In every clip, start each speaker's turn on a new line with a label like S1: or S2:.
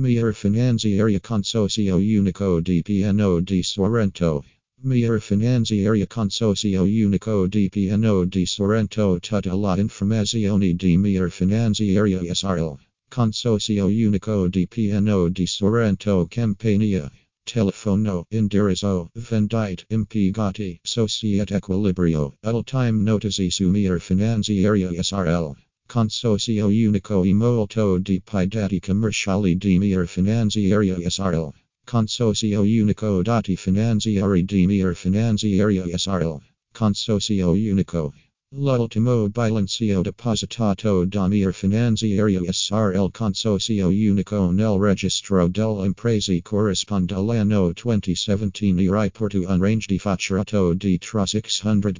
S1: Mir er Finanziaria Consocio Unico di Piano di Sorrento. Mir er Finanziaria Consocio Unico di Piano di Sorrento tutta la informazione di Mir er Finanziaria SRL. Consocio Unico di Piano di Sorrento Campania. Telefono, indirizzo, vendite, impiegati, societe equilibrio, il time notizi su Mir Finanziaria SRL. Consocio Unico e molto di Pidati Commerciali di Mir Finanziaria SRL. Consocio Unico dati Finanziari di Mir Finanziaria SRL. Consocio Unico. L'ultimo bilancio depositato da Mir Finanziaria SRL Consocio Unico nel registro delle imprese corrisponde all'anno 2017 e riporto un range di fatturato di tra 600.000 e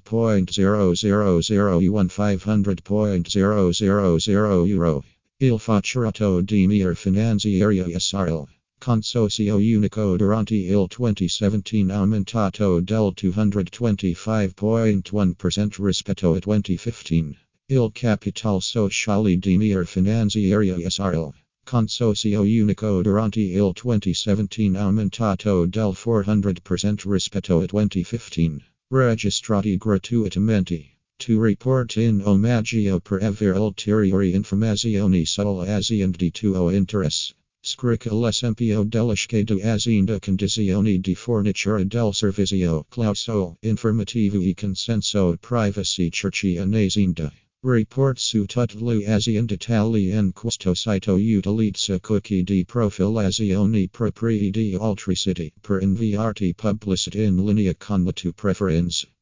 S1: 500.000 euro. Il fatturato di Mir Finanziaria SRL. Consocio Unico durante il 2017 aumentato del 225.1% rispetto a 2015. Il capital sociale di Mir Finanziaria SRL. Consocio Unico durante il 2017 aumentato del 400% rispetto a 2015. Registrati gratuitamente. To report in omaggio per avere ulteriori informazioni sulle aziende di tuo interesse. Scrica l'esempio delle schede azienda condizioni di fornitura del servizio clausole informativo e consenso privacy cerci in azienda. Report su tutte le aziende tali in questo sito utilizza cookie di profilazione proprie di altri siti per inviarti pubblicità in linea con la tua preferenza.